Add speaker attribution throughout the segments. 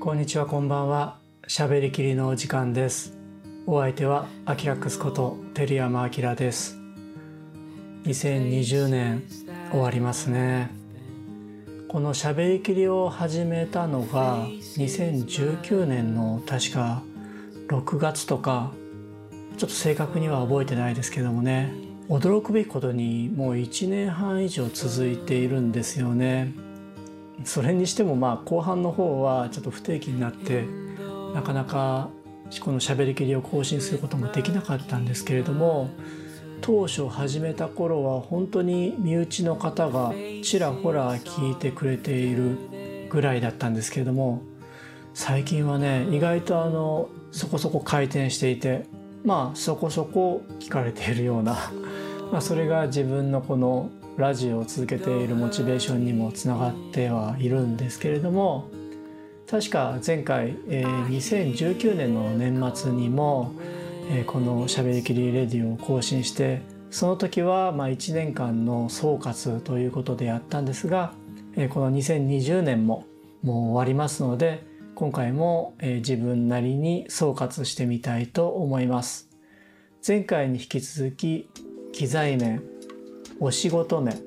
Speaker 1: こんにちはこんばんは。しゃべりきりのお時間です。お相手はアキラックスこと照山明です。2020年終わりますね。このしゃべりきりを始めたのが2019年の確か6月とか。ちょっと正確には覚えてないですけどもね。驚くべきことにもう1年半以上続いているんですよね。それにしてもまあ後半の方はちょっと不定期になってなかなかこのしゃべりきりを更新することもできなかったんですけれども当初始めた頃は本当に身内の方がちらほら聞いてくれているぐらいだったんですけれども最近はね意外とあのそこそこ回転していてまあそこそこ聞かれているようなまあそれが自分のこのラジオを続けているモチベーションにもつながってはいるんですけれども確か前回、えー、2019年の年末にも、えー、この「しゃべりきりレディ」を更新してその時はまあ1年間の総括ということでやったんですが、えー、この2020年ももう終わりますので今回も、えー、自分なりに総括してみたいと思います。前回に引き続き機材面お仕事面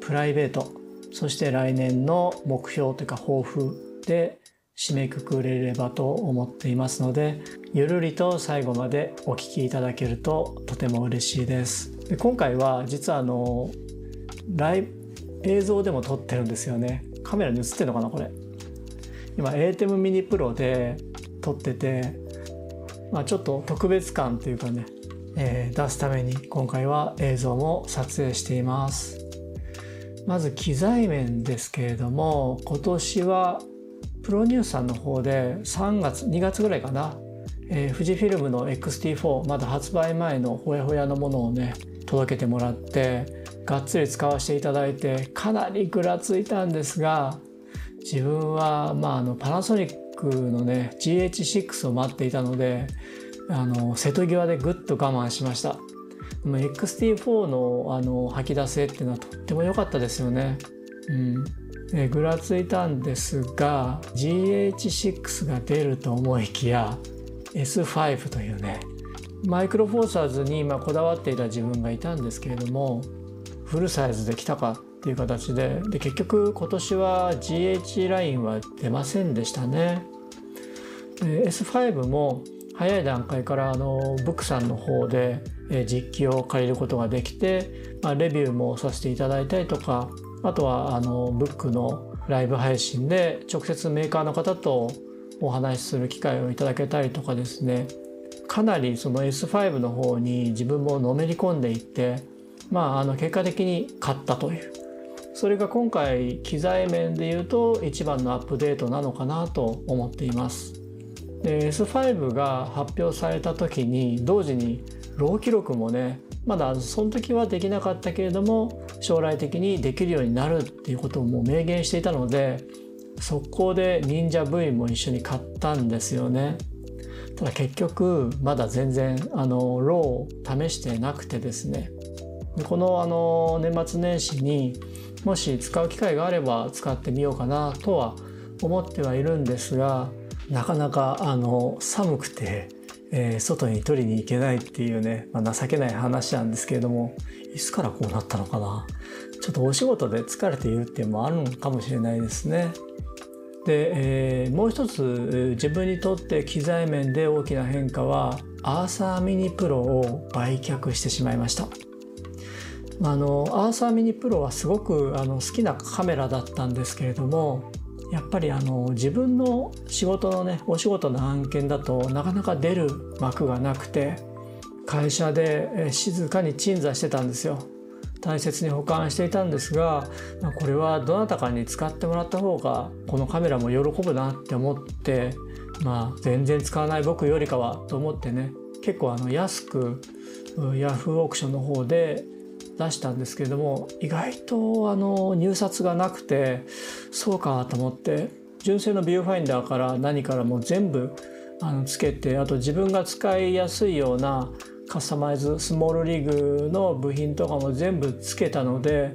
Speaker 1: プライベートそして来年の目標というか抱負で締めくくれればと思っていますのでゆるりと最後までお聞きいただけるととても嬉しいです。で今回は実はあのライブ映像でも撮ってるんですよね。カメラに映ってるのかなこれ。今 ATEM ミニプロで撮ってて、まあ、ちょっと特別感というかねえー、出すために今回は映像も撮影しています。まず機材面ですけれども今年はプロニュースさんの方で3月2月ぐらいかな、えー、富士フィルムの XT4 まだ発売前のほやほやのものをね届けてもらってがっつり使わせていただいてかなりぐらついたんですが自分は、まあ、あのパナソニックのね GH6 を待っていたのであの瀬戸際でぐっと我慢しました。XT4 のあの吐き出せっていうのはとっても良かったですよね。うん。でぐらついたんですが GH6 が出ると思いきや S5 というねマイクロフォーサーズに今こだわっていた自分がいたんですけれどもフルサイズで来たかっていう形でで結局今年は GH ラインは出ませんでしたね。S5 も早い段階からあのブックさんの方で実機を借りることができて、まあ、レビューもさせていただいたりとかあとはあのブックのライブ配信で直接メーカーの方とお話しする機会をいただけたりとかですねかなりその S5 の方に自分ものめり込んでいってまああの結果的に買ったというそれが今回機材面で言うと一番のアップデートなのかなと思っています。で S5 が発表された時に同時にロー記録もねまだその時はできなかったけれども将来的にできるようになるっていうことをもう明言していたので速攻で忍者 V も一緒に買ったんですよね。ただ結局まだ全然あのローを試してなくてですねこのあの年末年始にもし使う機会があれば使ってみようかなとは思ってはいるんですがなかなかあの寒くて、えー、外に取りに行けないっていうね、まあ、情けない話なんですけれどもいつからこうなったのかなちょっとお仕事で疲れているっていうのもあるのかもしれないですね。で、えー、もう一つ自分にとって機材面で大きな変化はアーサーミニプロを売却してしまいました。あのアーサーミニプロはすごくあの好きなカメラだったんですけれどもやっぱりあの自分の仕事のねお仕事の案件だとなかなか出る幕がなくて会社で静かに鎮座してたんですよ。大切に保管していたんですがこれはどなたかに使ってもらった方がこのカメラも喜ぶなって思ってまあ全然使わない僕よりかはと思ってね結構あの安くヤフーオークションの方で出したんですけれども意外とあの入札がなくてそうかと思って純正のビューファインダーから何からも全部あのつけてあと自分が使いやすいようなカスタマイズ SmallRig の部品とかも全部つけたので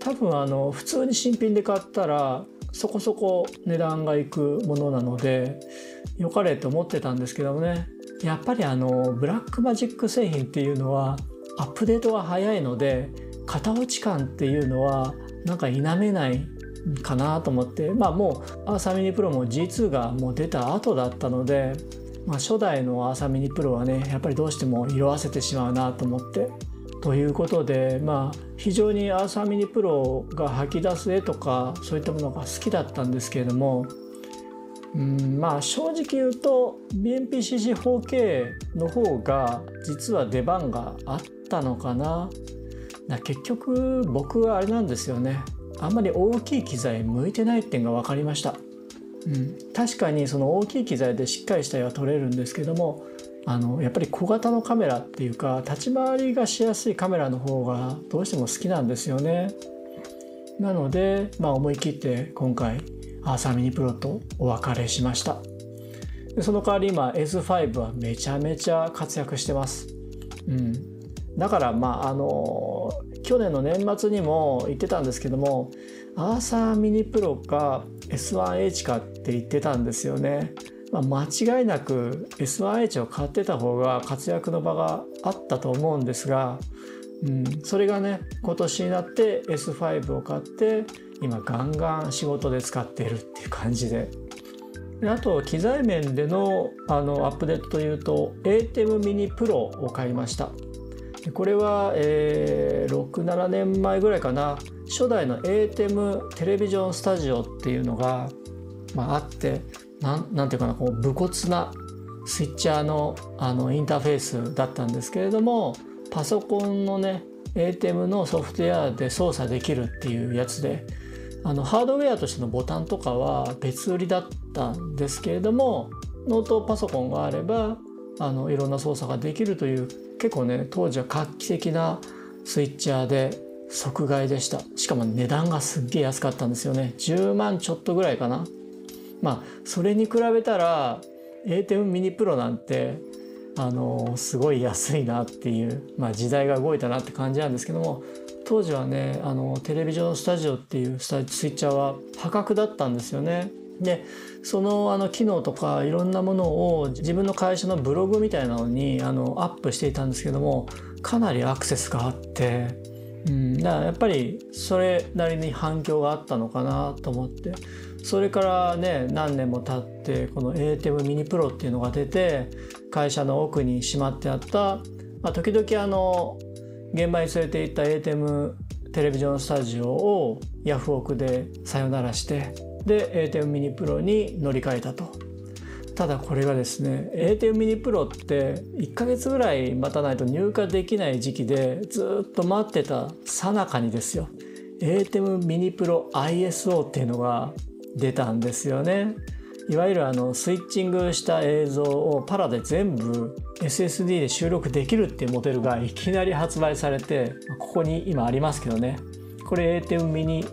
Speaker 1: 多分あの普通に新品で買ったらそこそこ値段がいくものなので良かれと思ってたんですけどもね。やっぱりあのブラックマジック製品っていうのはアップデートが早いので型落ち感っていうのはなんか否めないかなと思ってまあもうアーサミニプロも G2 がもう出た後だったので、まあ、初代のアーサミニプロはねやっぱりどうしても色あせてしまうなと思って。ということでまあ非常にアーサーミニプロが吐き出す絵とかそういったものが好きだったんですけれどもうんまあ正直言うと BMPCC4K の方が実は出番があったのかな結局僕はあれなんですよねあんまり大きい機材向いてないっていうのが分かりました、うん、確かにその大きい機材でしっかりした絵は撮れるんですけどもあのやっぱり小型のカメラっていうか立ち回りがしやすいカメラの方がどうしても好きなんですよね。なので、まあ、思い切って今回アーサーミニプロとお別れしました。その代わり今 S5 はめちゃめちゃ活躍してます。うん、だからまああの去年の年末にも言ってたんですけどもアーサーミニプロか S1H かって言ってたんですよね。まあ、間違いなく S1H を買ってた方が活躍の場があったと思うんですが、うん、それがね今年になって S5 を買って今ガンガン仕事で使っているっていう感じで。であと機材面でのあのアップデートというと ATEM mini Pro を買いましたこれは、えー、67年前ぐらいかな。初代の ATEM テレビジョンスタジオっていうのが、まあ、あってなんなんていうかなこう武骨なスイッチャーのあのインターフェースだったんですけれどもパソコンのね ATEM のソフトウェアで操作できるっていうやつであのハードウェアとしてのボタンとかは別売りだったんですけれどもノートパソコンがあればあのいろんな操作ができるという結構ね当時は画期的なスイッチャーで即買いでした。しかも値段がすっげえ安かったんですよね。10万ちょっとぐらいかな。まあそれに比べたら A10 ミニプロなんてあのすごい安いなっていう、まあ、時代が動いたなって感じなんですけども当時はねあのテレビジョンスタジオっていうスタスイッチャーは破格だったんですよね。でそのあの機能とかいろんなものを自分の会社のブログみたいなのにあのアップしていたんですけどもかなりアクセスがあって、うん、だからやっぱりそれなりに反響があったのかなと思って。それからね何年も経ってこの ATEM ミニプロっていうのが出て会社の奥にしまってあった、まあ、時々あの現場に連れて行った ATEM テレビジョンスタジオをヤフオクでさよならしてで ATEM ミニプロに乗り換えたとただこれがですね ATEM ミニプロって1ヶ月ぐらい待たないと入荷できない時期でずっと待ってたさなかにですよ ATEM ミニプロ ISO っていうのが出たんですよね。いわゆるあのスイッチングした映像をパラで全部 SSD で収録できるっていうモデルがいきなり発売されてここに今ありますけどねこれ ATEM mini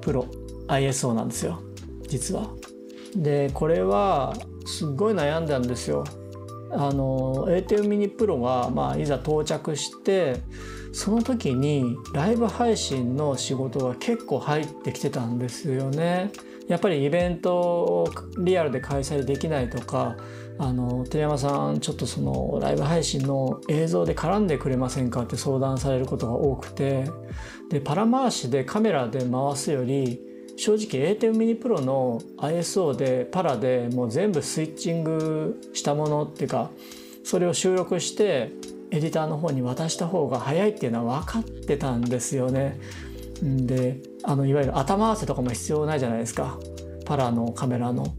Speaker 1: Pro ISO なんですよ実は。でこれはすっごい悩んだんですよ。あの ATEM mini Pro が、まあ、いざ到着してその時にライブ配信の仕事が結構入ってきてたんですよね。やっぱりイベントをリアルで開催できないとかあの寺山さんちょっとそのライブ配信の映像で絡んでくれませんかって相談されることが多くてでパラ回しでカメラで回すより正直 A10 ミニプロの ISO でパラでもう全部スイッチングしたものっていうかそれを収録してエディターの方に渡した方が早いっていうのは分かってたんですよね。であのいわゆる頭合わせとかも必要ないじゃないですかパラのカメラの。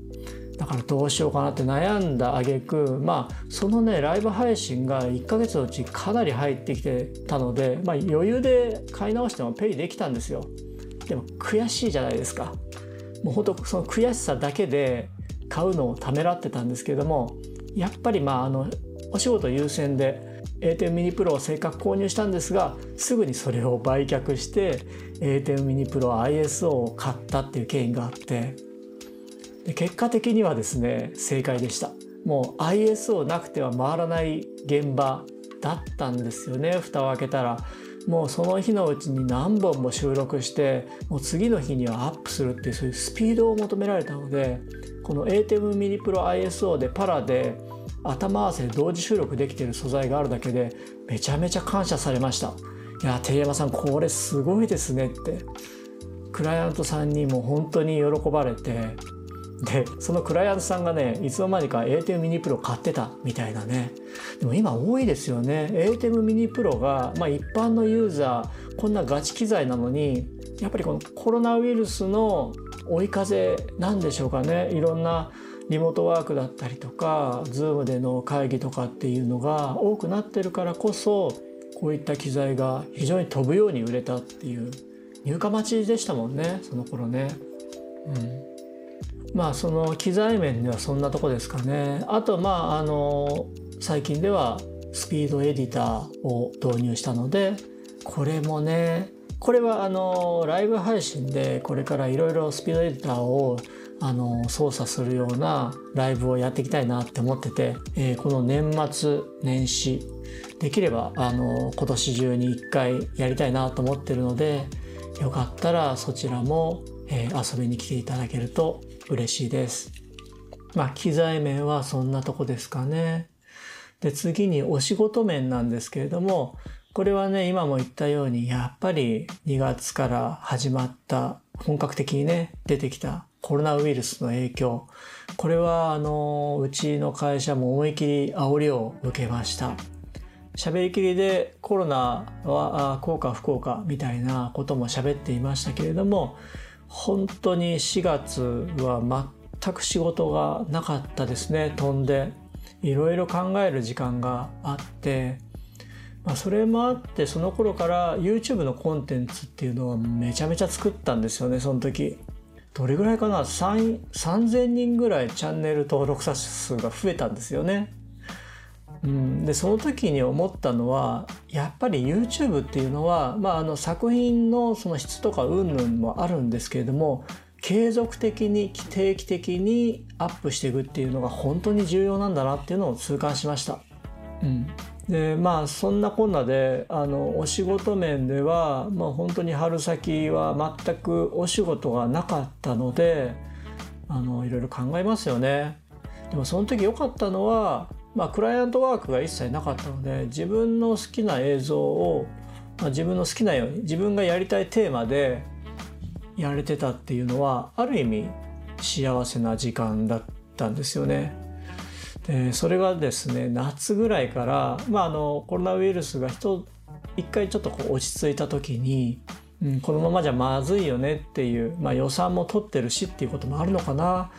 Speaker 1: だからどうしようかなって悩んだ挙句まあそのねライブ配信が1ヶ月のうちかなり入ってきてたので、まあ、余裕で買い直してもペイできたんですよ。でも悔しいじゃないですか。もう本当その悔しさだけで買うのをためらってたんですけれどもやっぱりまああのお仕事優先で A10 ミニプロをせっかく購入したんですがすぐにそれを売却して A10 ミニプロ ISO を買ったっていう経緯があってで結果的にはですね正解でした。もう ISO なくては回らない現場だったんですよね。蓋を開けたら。もうその日のうちに何本も収録してもう次の日にはアップするっていうそういうスピードを求められたのでこの ATEM mini Pro ISO でパラで頭合わせで同時収録できてる素材があるだけでめちゃめちゃ感謝されました。いや照山さんこれすごいですねって。クライアントさんにも本当に喜ばれてでそのクライアントさんがねいつの間にか ATEM mini Pro 買ってたみたいなね。でも今多いですよね。ATEM mini Pro が、まあ、一般のユーザーこんなガチ機材なのにやっぱりこのコロナウイルスの追い風なんでしょうかね。いろんなリモートワークだったりとか Zoom での会議とかっていうのが多くなってるからこそこういった機材が非常に飛ぶように売れたっていう入荷待ちでしたもんねその頃ね。うん。まあその機材面ではそんなとこですかね。あとまああの最近ではスピードエディターを導入したのでこれもねこれはあのライブ配信でこれからいろいろスピードエディターをあの操作するようなライブをやっていきたいなって思ってて、えー、この年末年始できればあの今年中に1回やりたいなと思ってるのでよかったらそちらも、えー、遊びに来ていただけると嬉しいです。まあ機材面はそんなとこですかね。で次にお仕事面なんですけれどもこれはね今も言ったようにやっぱり2月から始まった本格的にね出てきたコロナウイルスの影響これはあのうちの会社も思い切り煽りを受けました喋りきりでコロナは効果不効果みたいなことも喋っていましたけれども本当に4月は全く仕事がなかったですね。飛んでいろいろ考える時間があって。まあ、それもあってその頃から YouTube のコンテンツっていうのはめちゃめちゃ作ったんですよねその時。どれぐらいかな？3000人ぐらいチャンネル登録者数が増えたんですよね。うん、でその時に思ったのはやっぱり YouTube っていうのは、まあ、あの作品のその質とか云々もあるんですけれども継続的に定期的にアップしていくっていうのが本当に重要なんだなっていうのを痛感しました。うん、でまあそんなこんなであのお仕事面では、まあ、本当に春先は全くお仕事がなかったのであのいろいろ考えますよね。でもその時良かったのはまあ、クライアントワークが一切なかったので自分の好きな映像を、まあ、自分の好きなように自分がやりたいテーマでやれてたっていうのはある意味幸せな時間だったんですよね。でそれがですね夏ぐらいから、まあ、あのコロナウイルスが一回ちょっとこう落ち着いた時に、うん、このままじゃまずいよねっていう、まあ、予算も取ってるしっていうこともあるのかな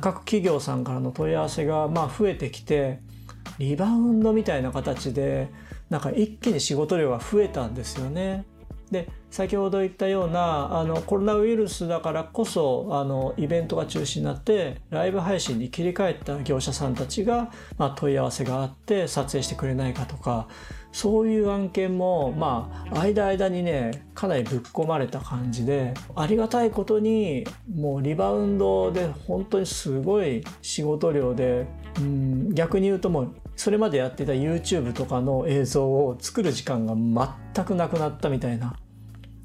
Speaker 1: 各企業さんからの問い合わせがまあ増えてきてリバウンドみたいな形でなんか一気に仕事量が増えたんですよね。で先ほど言ったようなあのコロナウイルスだからこそあのイベントが中止になってライブ配信に切り替えた業者さんたちが、まあ、問い合わせがあって撮影してくれないかとかそういう案件もまあ間間にねかなりぶっ込まれた感じでありがたいことにもうリバウンドで本当にすごい仕事量でうん逆に言うともうそれまでやってた YouTube とかの映像を作る時間が全くなくなったみたいな。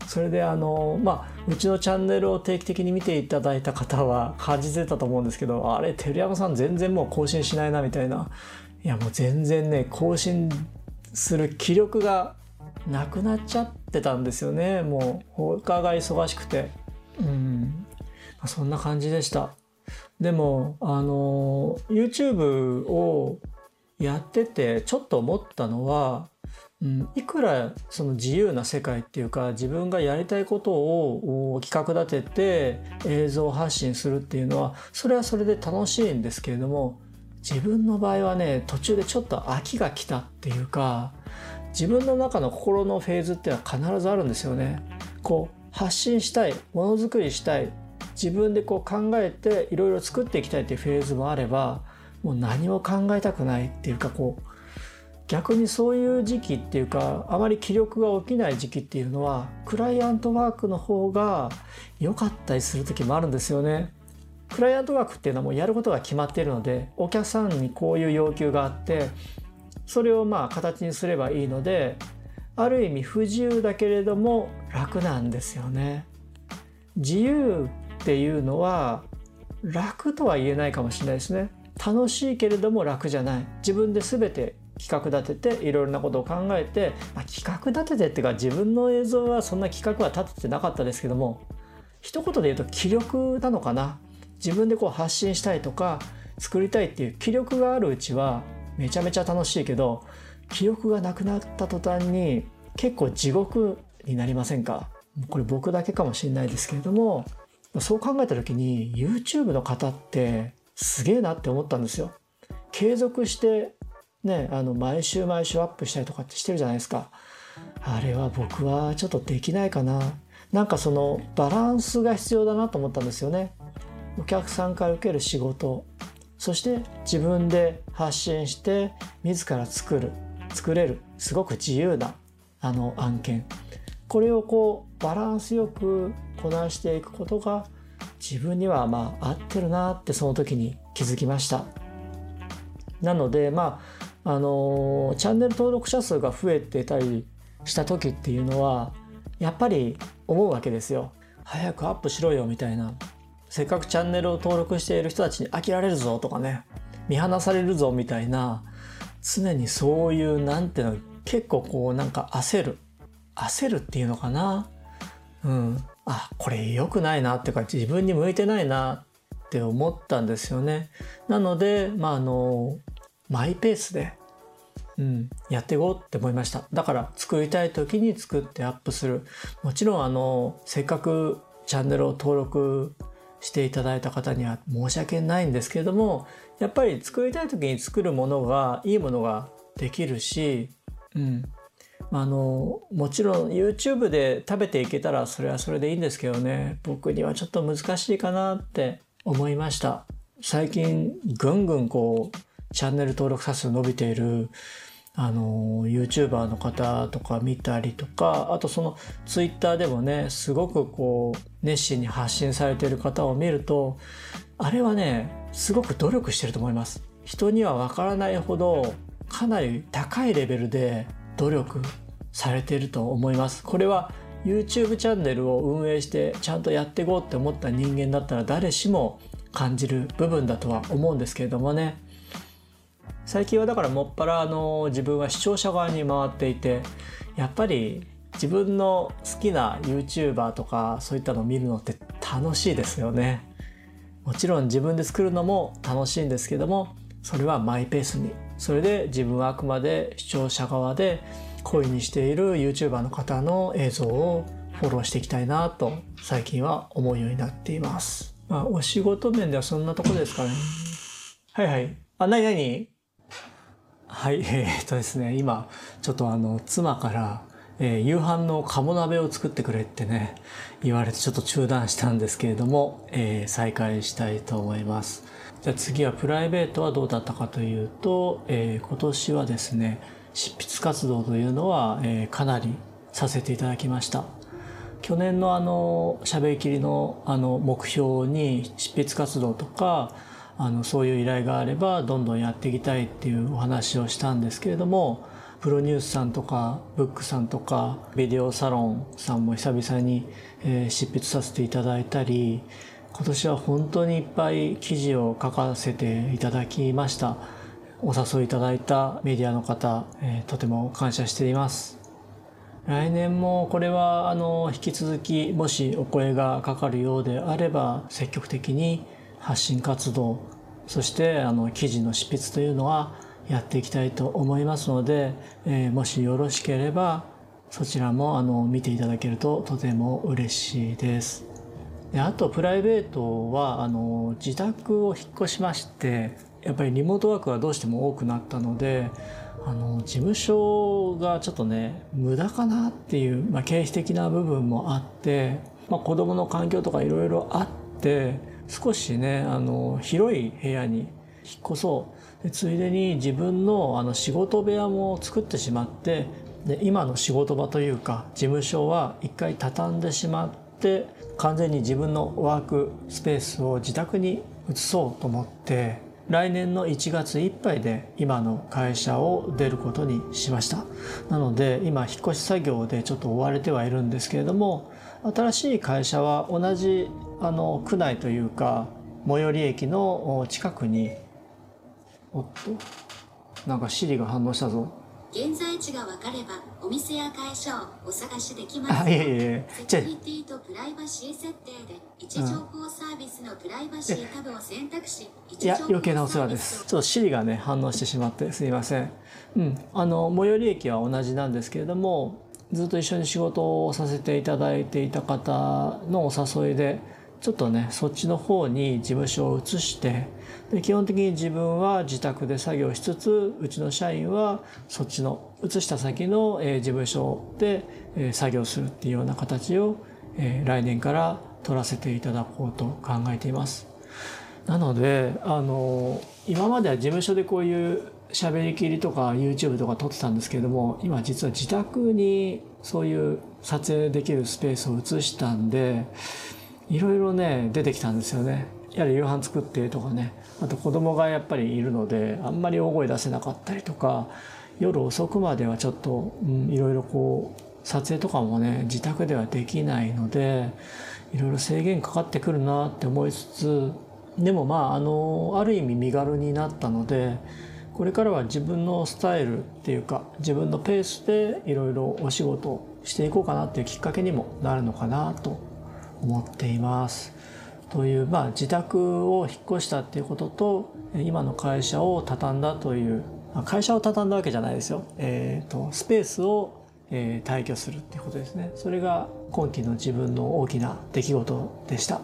Speaker 1: それであのまあうちのチャンネルを定期的に見ていただいた方は感じてたと思うんですけどあれ照山さん全然もう更新しないなみたいな。いやもう全然ね更新する気力がなくなっちゃってたんですよね。もう他が忙しくて。うん。まそんな感じでした。でもあの YouTube をやっててちょっと思ったのは、うん、いくらその自由な世界っていうか自分がやりたいことを企画立てて映像発信するっていうのはそれはそれで楽しいんですけれども自分の場合はね途中でちょっと飽きが来たっていうか自分の中の心のフェーズっていうのは必ずあるんですよね。こう発信したいものづくりしたい自分でこう考えていろいろ作っていきたいっていうフェーズもあればもう何も考えたくないっていうかこう逆にそういう時期っていうかあまり気力が起きない時期っていうのはクライアントワークの方が良かったりする時もあるんですよね。クライアントワークっていうのはもうやることが決まっているのでお客さんにこういう要求があってそれをまあ形にすればいいのである意味不自由だけれども楽なんですよね。自由っていうのは楽とは言えないかもしれないですね。楽しいけれども楽じゃない。自分で全て企画立てていろいろなことを考えて、まあ、企画立ててっていうか自分の映像はそんな企画は立ててなかったですけども一言で言うと気力なのかな自分でこう発信したいとか作りたいっていう気力があるうちはめちゃめちゃ楽しいけど気力がなくなった途端に結構地獄になりませんか？これ僕だけかもしれないですけれどもそう考えた時に YouTube の方ってすげえなって思ったんですよ。継続してね、あの毎週毎週アップしたりとかってしてるじゃないですか。あれは僕はちょっとできないかな。なんかそのバランスが必要だなと思ったんですよね。お客さんから受ける仕事、そして自分で発信して自ら作る、作れる、すごく自由なあの案件。これをこうバランスよくこなしていくことが自分にはまあ合ってるなってその時に気づきました。なのでまああのチャンネル登録者数が増えてたりした時っていうのはやっぱり思うわけですよ。早くアップしろよみたいな。せっかくチャンネルを登録している人たちに飽きられるぞとかね見放されるぞみたいな常にそういうなんていうの結構こうなんか焦る焦るっていうのかな。うん。あこれ良くないなっていうか自分に向いてないなって思ったんですよね。なのでまああのマイペースでうん、やっていこうって思いました。だから作りたい時に作ってアップする。もちろんあのせっかくチャンネルを登録していただいた方には申し訳ないんですけれどもやっぱり作りたい時に作るものがいいものができるし、うん、あのもちろん YouTube で食べていけたらそれはそれでいいんですけどね。僕にはちょっと難しいかなって思いました。最近ぐんぐんこうチャンネル登録者数伸びているあの YouTuber の方とか見たりとかあとその Twitter でもねすごくこう熱心に発信されてる方を見るとあれはねすごく努力してると思います。人にはわからないほどかなり高いレベルで努力されていると思います。これは YouTube チャンネルを運営してちゃんとやっていこうって思った人間だったら誰しも感じる部分だとは思うんですけれどもね。最近はだからもっぱらあの自分は視聴者側に回っていてやっぱり自分の好きな YouTuber とかそういったのを見るのって楽しいですよね。もちろん自分で作るのも楽しいんですけどもそれはマイペースに。それで自分はあくまで視聴者側で恋にしている YouTuber の方の映像をフォローしていきたいなと最近は思うようになっています。まあお仕事面ではそんなとこですかね。はいはい。あ、なになに？はい、えー、っとですね、今、ちょっとあの、妻から、えー、夕飯の鴨鍋を作ってくれってね、言われてちょっと中断したんですけれども、えー、再開したいと思います。じゃあ次はプライベートはどうだったかというと、えー、今年はですね、執筆活動というのは、えー、かなりさせていただきました。去年のあの、喋りきりのあの、目標に執筆活動とか、あのそういう依頼があればどんどんやっていきたいっていうお話をしたんですけれどもプロニュースさんとかブックさんとかビデオサロンさんも久々に、えー、執筆させていただいたり今年は本当にいっぱい記事を書かせていただきました。お誘いいただいたメディアの方、えー、とても感謝しています。来年もこれはあの引き続きもしお声がかかるようであれば積極的に発信活動そしてあの記事の執筆というのはやっていきたいと思いますので、えー、もしよろしければそちらもあの見ていただけるととても嬉しいです。であとプライベートはあの自宅を引っ越しましてやっぱりリモートワークがどうしても多くなったのであの事務所がちょっとね無駄かなっていう、まあ、経費的な部分もあって、まあ、子供の環境とかいろいろあって少しねあの広い部屋に引っ越そう。でついでに自分のあの仕事部屋も作ってしまってで今の仕事場というか事務所は一回畳んでしまって完全に自分のワークスペースを自宅に移そうと思って来年の1月いっぱいで今の会社を出ることにしました。なので今引っ越し作業でちょっと追われてはいるんですけれども新しい会社は同じあの区内というか最寄り駅の近くにおっとなんかシリが反応したぞ。
Speaker 2: 現在地が分かればお店や会社をお探しできます。
Speaker 1: あいえいえ
Speaker 2: セキュリティとプライバシー設定で位置情報サービスのプライバシータブを選択し、位
Speaker 1: いや余計なお世話です。ちょっとシリがね反応してしまってすいません。うん。あの最寄り駅は同じなんですけれどもずっと一緒に仕事をさせていただいていた方のお誘いでちょっとねそっちの方に事務所を移してで基本的に自分は自宅で作業しつつうちの社員はそっちの移した先の、えー事務所で、えー作業するっていうような形を、えー来年から取らせていただこうと考えています。なのであの今までは事務所でこういう喋りきりとか YouTube とか撮ってたんですけれども今実は自宅にそういう撮影できるスペースを移したんでいろいろね出てきたんですよね。やはり夕飯作ってとかねあと子供がやっぱりいるのであんまり大声出せなかったりとか夜遅くまではちょっと、うん、いろいろこう撮影とかもね自宅ではできないのでいろいろ制限かかってくるなって思いつつでもまああのある意味身軽になったのでこれからは自分のスタイルっていうか自分のペースでいろいろお仕事をしていこうかなっていうきっかけにもなるのかなと思っています。という、まあ、自宅を引っ越したっていうことと今の会社を畳んだという会社を畳んだわけじゃないですよ、えー、とスペースを、えー退去するっていうことですね。それが今期の自分の大きな出来事でした、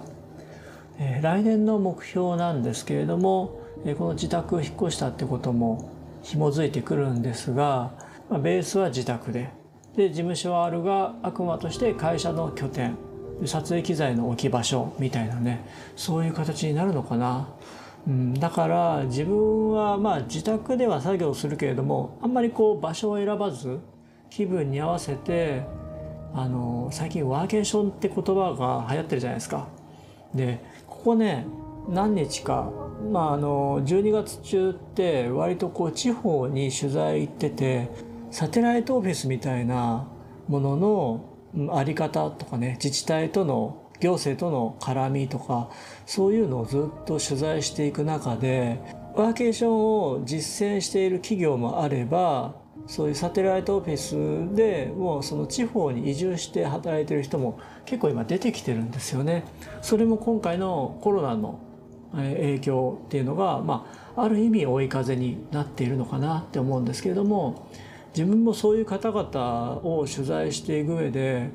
Speaker 1: えー来年の目標なんですけれども、この自宅を引っ越したってことも紐づいてくるんですが、ま、ベースは自宅で。で事務所はあるがあくまとして会社の拠点。撮影機材の置き場所みたいなね。そういう形になるのかな、うん、だから自分はまあ自宅では作業するけれどもあんまりこう場所を選ばず気分に合わせてあの最近ワーケーションって言葉が流行ってるじゃないですか。でここね何日か、まあ、あの12月中って割とこう地方に取材行っててサテライトオフィスみたいなもののあり方とかね自治体との行政との絡みとかそういうのをずっと取材していく中でワーケーションを実践している企業もあればそういうサテライトオフィスでもうその地方に移住して働いてる人も結構今出てきてるんですよね。それも今回のコロナの影響っていうのが、まあ、ある意味追い風になっているのかなって思うんですけれども自分もそういう方々を取材していく上で、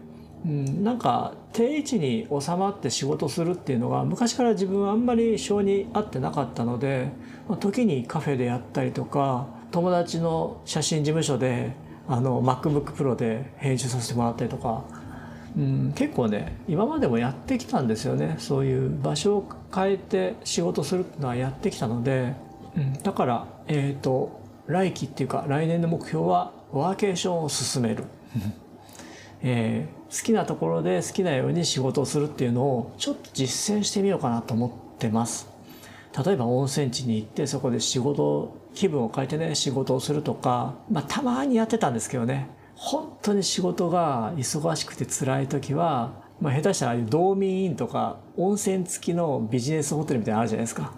Speaker 1: うん、なんか定位置に収まって仕事するっていうのが昔から自分はあんまり性に合ってなかったので、まあ、時にカフェでやったりとか友達の写真事務所であの MacBookPro で編集させてもらったりとかうん、結構ね今までもやってきたんですよね。そういう場所を変えて仕事するっていうのはやってきたので、うん、だからえっ、と来期っていうか来年の目標はワーケーションを進める、えー好きなところで好きなように仕事をするっていうのをちょっと実践してみようかなと思ってます。例えば温泉地に行ってそこで仕事気分を変えてね仕事をするとか、まあ、たまにやってたんですけどね本当に仕事が忙しくて辛い時は、まあ、下手したら道民院とか温泉付きのビジネスホテルみたいなのあるじゃないですか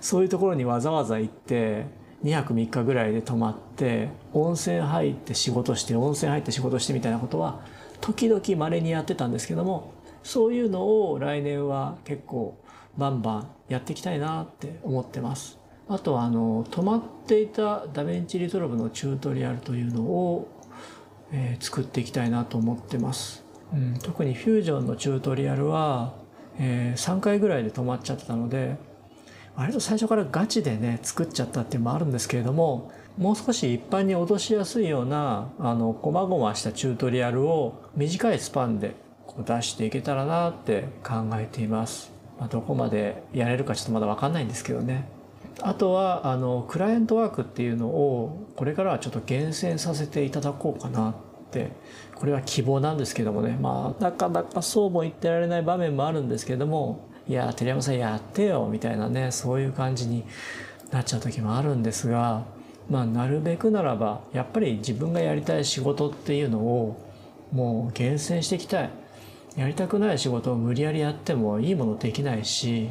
Speaker 1: そういうところにわざわざ行って2泊3日ぐらいで泊まって温泉入って仕事して温泉入って仕事してみたいなことは時々稀にやってたんですけどもそういうのを来年は結構バンバンやっていきたいなって思ってます。あとはあの止まっていた DaVinci Resolve のチュートリアルというのを、えー作っていきたいなと思ってます。うん、特にフュージョンのチュートリアルは、えー3回ぐらいで止まっちゃってたので割と最初からガチでね作っちゃったっていうのもあるんですけれどももう少し一般に落としやすいようなあの細々したチュートリアルを短いスパンでこう出していけたらなって考えています。まあ、どこまでやれるかちょっとまだ分かんないんですけどね。あとはあのクライアントワークっていうのをこれからはちょっと厳選させていただこうかなってこれは希望なんですけどもね。まあなかなかそうも言ってられない場面もあるんですけどもいや照山さんやってよみたいなねそういう感じになっちゃう時もあるんですがまあなるべくならばやっぱり自分がやりたい仕事っていうのをもう厳選していきたい。やりたくない仕事を無理やりやってもいいものできないし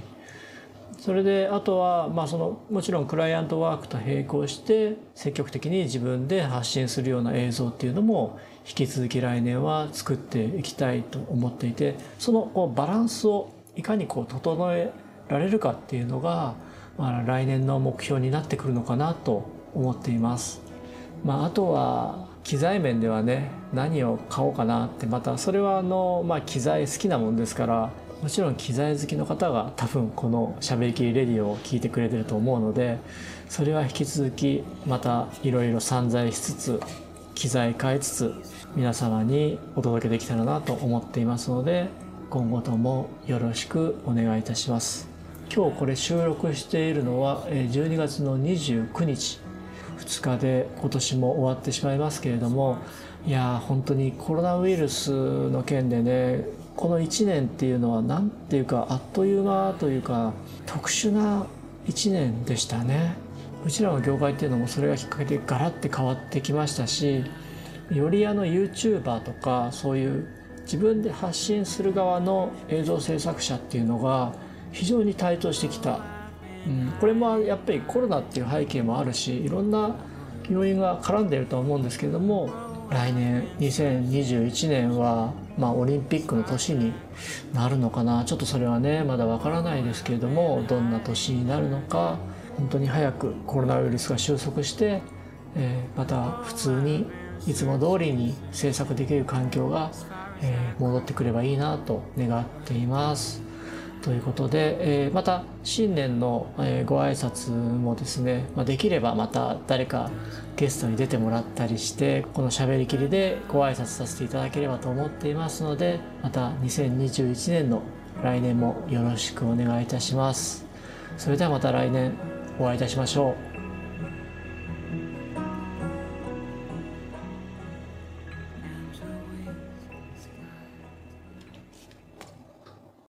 Speaker 1: それであとは、まあ、そのもちろんクライアントワークと並行して積極的に自分で発信するような映像っていうのも引き続き来年は作っていきたいと思っていてそのこうバランスをいかにこう整えられるかっていうのが、まあ、来年の目標になってくるのかなと思っています。まあ、あとは機材面ではね何を買おうかなってまたそれはあの、まあ、機材好きなもんですからもちろん機材好きの方が多分この「しゃべりきりレディオ」を聞いてくれてると思うのでそれは引き続きまたいろいろ散財しつつ機材変えつつ皆様にお届けできたらなと思っていますので今後ともよろしくお願いいたします。今日これ収録しているのは12月の29日2日で今年も終わってしまいますけれどもいや本当にコロナウイルスの件でねこの1年っていうのは何ていうかあっという間というか特殊な1年でしたね。うちらの業界っていうのもそれがきっかけでガラッて変わってきましたしよりあの YouTuber とかそういう自分で発信する側の映像制作者っていうのが非常に台頭してきた、うん、これもやっぱりコロナっていう背景もあるしいろんな要因が絡んでいると思うんですけれども来年2021年はまあ、オリンピックの年になるのかなちょっとそれはねまだわからないですけれどもどんな年になるのか本当に早くコロナウイルスが収束して、えー、また普通にいつも通りに制作できる環境が、えー、戻ってくればいいなと願っています。ということで、えー、また新年の、え、ご挨拶もですね、まあ、できればまた誰かゲストに出てもらったりしてこのしゃべりきりでご挨拶させていただければと思っていますのでまた2021年の来年もよろしくお願いいたします。それではまた来年お会いいたしましょう。